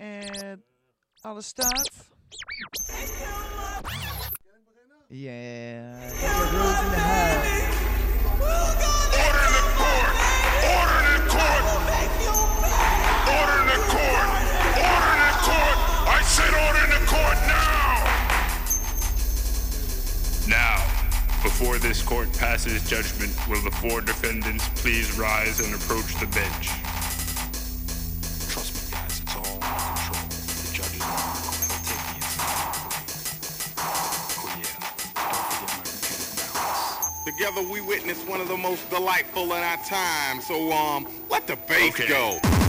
Eh, en alles staat. Yeah, the. Order in the court! Order in the court! Order in the court! Order in the court! I order in the court now! Now, before this court passes judgment, will the four defendants please rise and approach the bench? Witnessed one of the most delightful in our time. So um, let the bass Okay. go.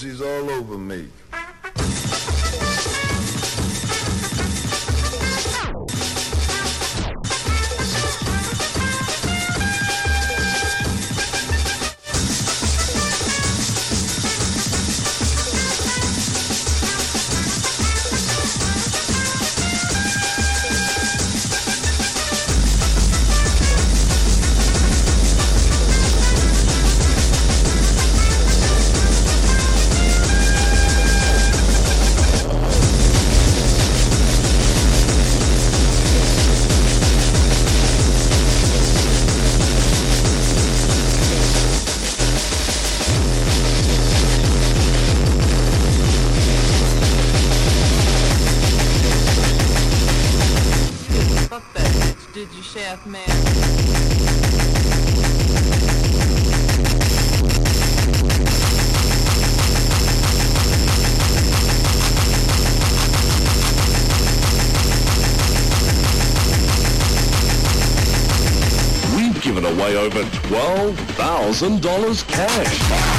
He's all. $1,000 cash.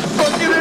Continue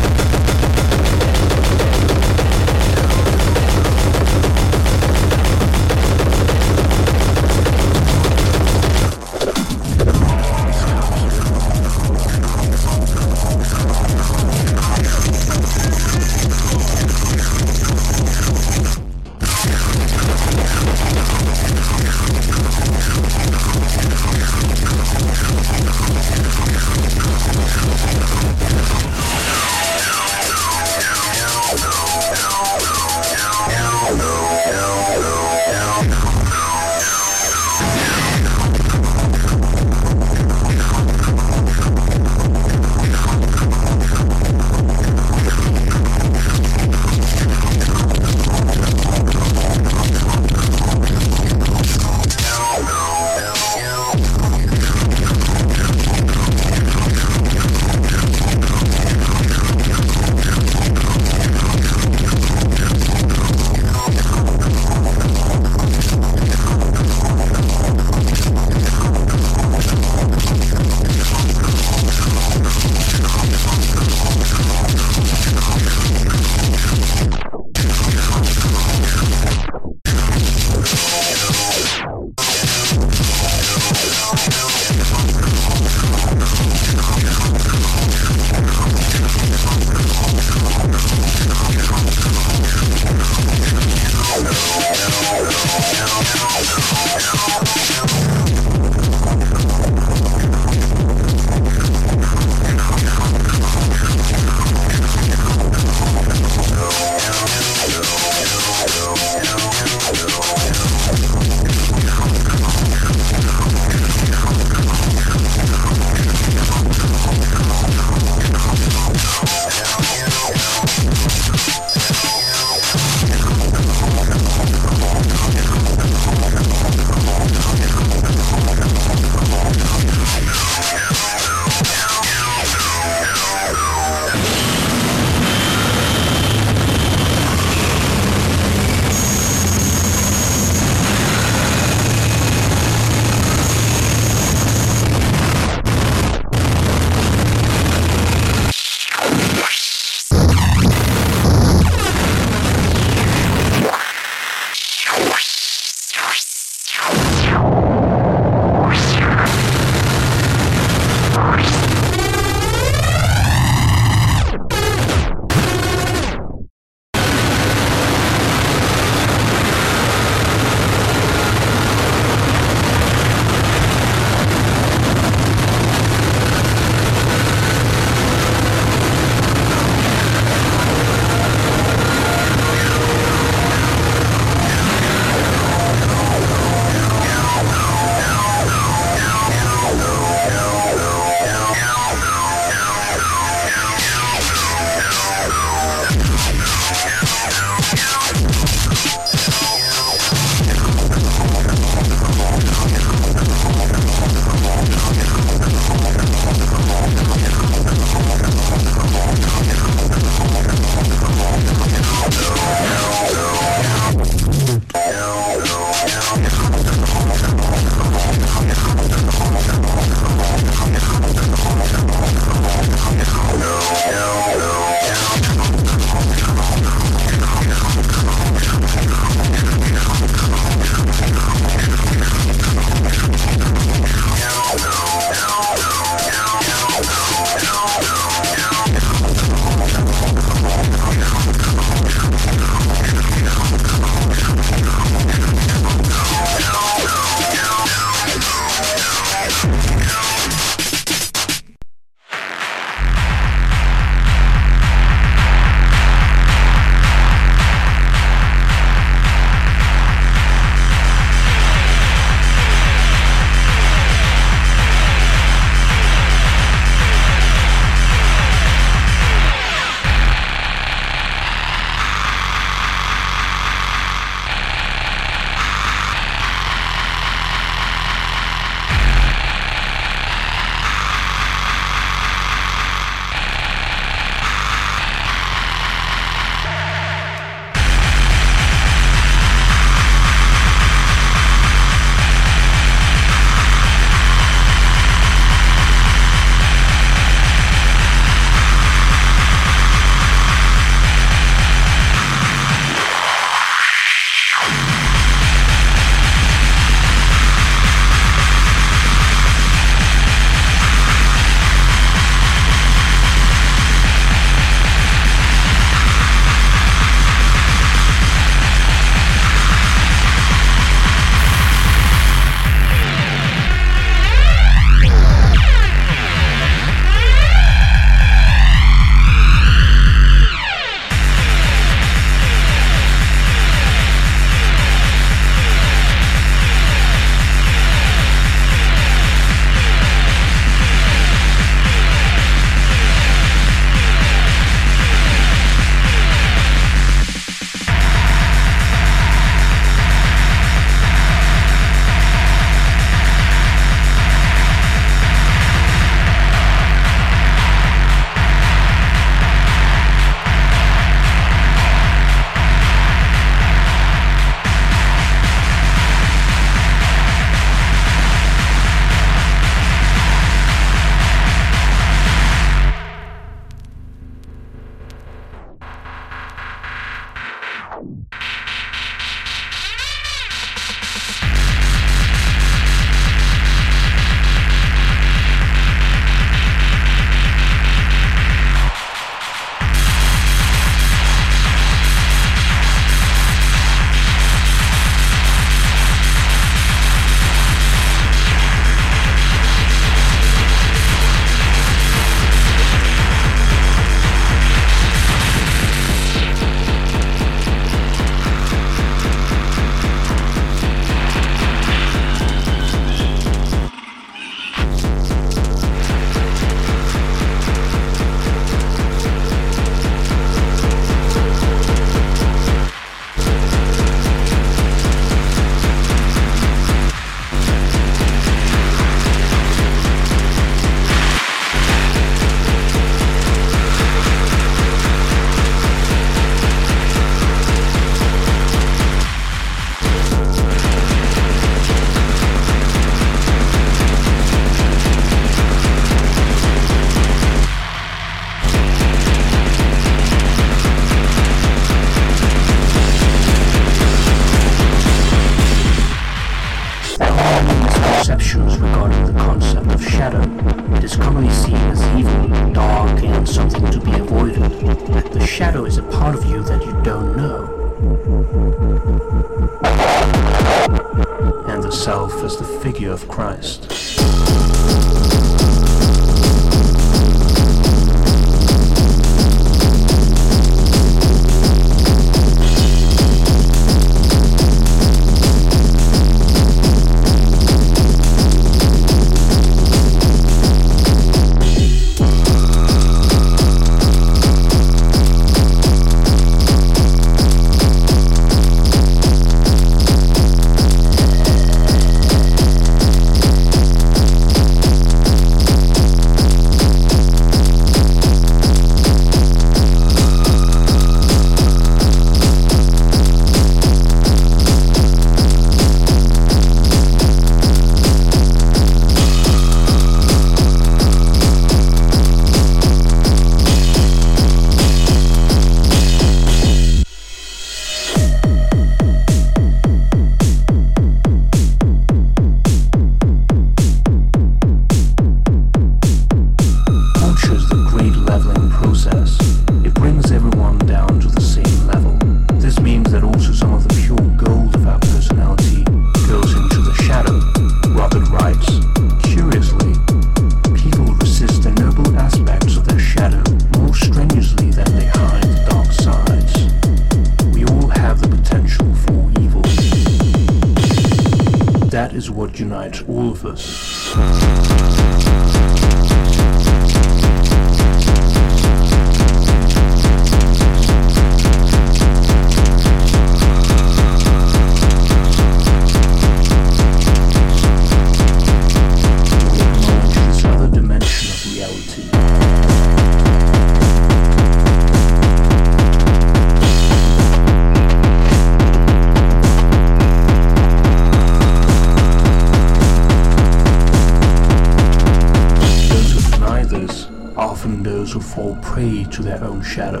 shadow.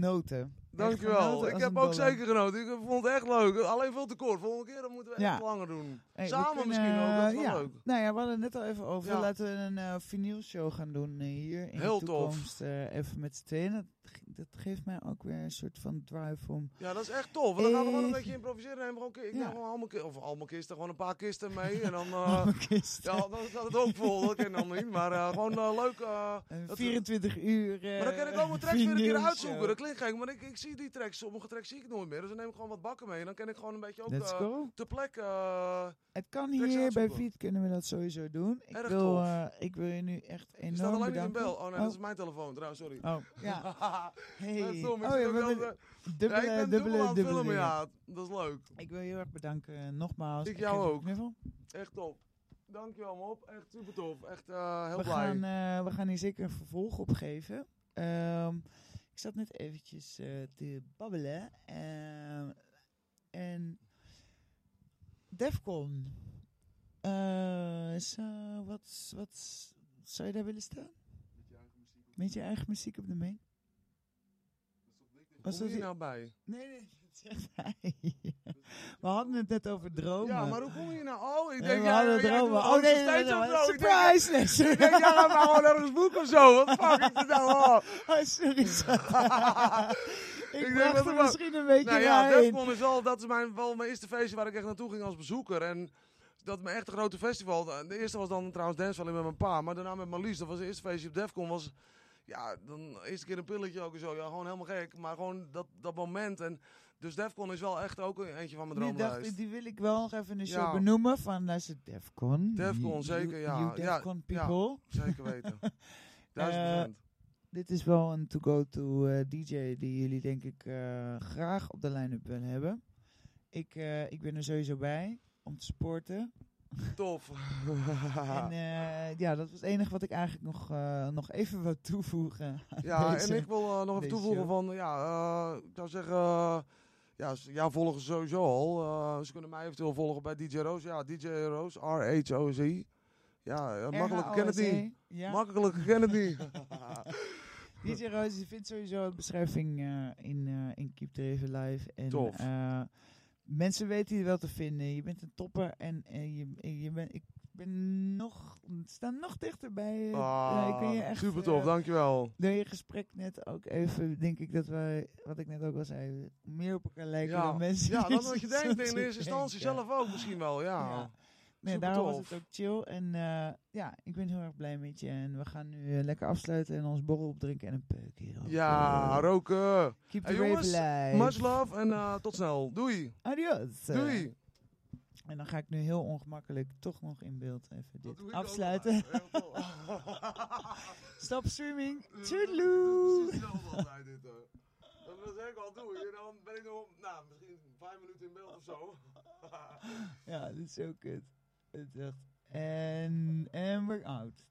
Genoten. Dankjewel. genoten Ik heb ook dolle. zeker genoten. Ik vond het echt leuk. Alleen veel te kort. Volgende keer dan moeten we Ja. echt langer doen. Hey, Samen kunnen, misschien ook. Dat is wel ja. leuk. Nou ja, we hadden het net al even over. Ja. Laten we een vinylshow gaan doen eh, hier in Heel de tof. toekomst. eh, even met z'n tweeën. Dat, ge- dat geeft mij ook weer een soort van drive om... Ja, dat is echt tof. Dan gaan we gewoon een beetje improviseren. We gewoon, ik Ja. neem gewoon allemaal, of allemaal kisten, gewoon een paar kisten mee. En dan, eh. Ja, dan staat het ook vol. Dat ken ik dan niet. Maar eh, gewoon eh, leuk. eh, Een dat- 24 uur maar dan kan ik ook mijn tracks weer een keer uitzoeken. Dat klinkt gek, maar ik, ik zie die tracks. Sommige tracks zie ik nooit meer. Dus dan neem ik gewoon wat bakken mee. En dan kan ik gewoon een beetje ook go. ter plekke... Het kan hier bij. Fiet kunnen we dat sowieso doen. Ik Erg wil, eh, ik wil je nu echt Je staat enorm alleen niet in bedanken. bel. Oh nee, dat is mijn telefoon trouwens, sorry. Oh, ja. Hey. Is Oh ja, we dubbele, ja, ik ben dubbele, dubbele filmen, ja. Dat is leuk. Ik wil je heel erg bedanken, eh, nogmaals. Ik Ik jou ook. Echt top. Dankjewel, Mop. Echt super tof. Echt eh, heel we blij. Gaan, we gaan hier zeker een vervolg op geven. Ehm, ik zat net eventjes te babbelen. ehm, en Defcon. Eh, zo, wat, wat zou je daar willen staan? Met je eigen muziek op de main? Was Kom je dat- nou bij? Nee, nee, dat zegt hij. We hadden het net over dromen. Ja, maar hoe kom je nou? Oh, ik denk... we ja, hadden ja, jij dromen. Oh, ook nee, nee, nee, nee. Ik denk, surprise! Ik denk, ja, maar gewoon ergens boeken of zo. Wat fuck is dit nou? Oh. Oh, sorry, ik denk bracht dat er het misschien een beetje Nou ja. Defcon is wel, dat is mijn, wel mijn eerste feestje waar ik echt naartoe ging als bezoeker. En dat mijn echt een grote festival. De eerste was dan trouwens Dance Valley met mijn pa. Maar daarna met Marlies. Dat was het eerste feestje op Defcon. Was, ja, dan eerste keer een pilletje ook en zo. Ja, gewoon helemaal gek. Maar gewoon dat, dat moment. En, dus Defcon is wel echt ook een eentje van mijn Die, droomlijst. die wil ik wel nog even in de show Ja. benoemen. Van luister, Defcon. Defcon, You- zeker, ja. You Ja, Defcon ja, people. zeker weten. Duizend procent. Dit is wel een to-go-to eh, DJ die jullie denk ik eh, graag op de line-up willen hebben. Ik, ik ben er sowieso bij om te supporten. Tof. en ja, dat was het enige wat ik eigenlijk nog, nog even wil toevoegen. Ja, deze- en ik wil nog even toevoegen show. van, ja, ik zou zeggen, ja, jou volgen ze sowieso al. Eh, ze kunnen mij eventueel volgen bij DJ Roos. Ja, DJ Roos, R-H-O-Z. Ja, eh, makkelijker ken het R-H-O-S-E, niet. ja. Makkelijker ken het niet. DJ Roos, je vindt sowieso een beschrijving eh, in, in Keep the River Live. En, Tof. mensen weten je wel te vinden. Je bent een topper en eh, je, je bent, ik ben nog, sta nog dichterbij. Ah, ik ben je echt, super tof, eh, dankjewel. Door je gesprek net ook even, denk ik dat wij, wat ik net ook al zei, meer op elkaar lijken Ja, dan mensen. ja dan wat je denkt in te eerste instantie denken. zelf ook misschien wel, ja. Nee, Super daarom was tof. het ook chill. En eh, ja, ik ben heel erg blij met je. En we gaan nu eh, lekker afsluiten en ons borrel opdrinken en een peuk hier. Ja, roken. Keep Hey, the rave jongens, much love en tot snel. Doei. Adios. Doei. En dan ga ik nu heel ongemakkelijk toch nog in beeld even dit doe afsluiten. Stop streaming. Dit. hoor. Dat wil ik al doen. En dan ben ik nog, nou, misschien vijf minuten in beeld of zo. Ja, dit is zo kut. Het is echt... En, en we're out.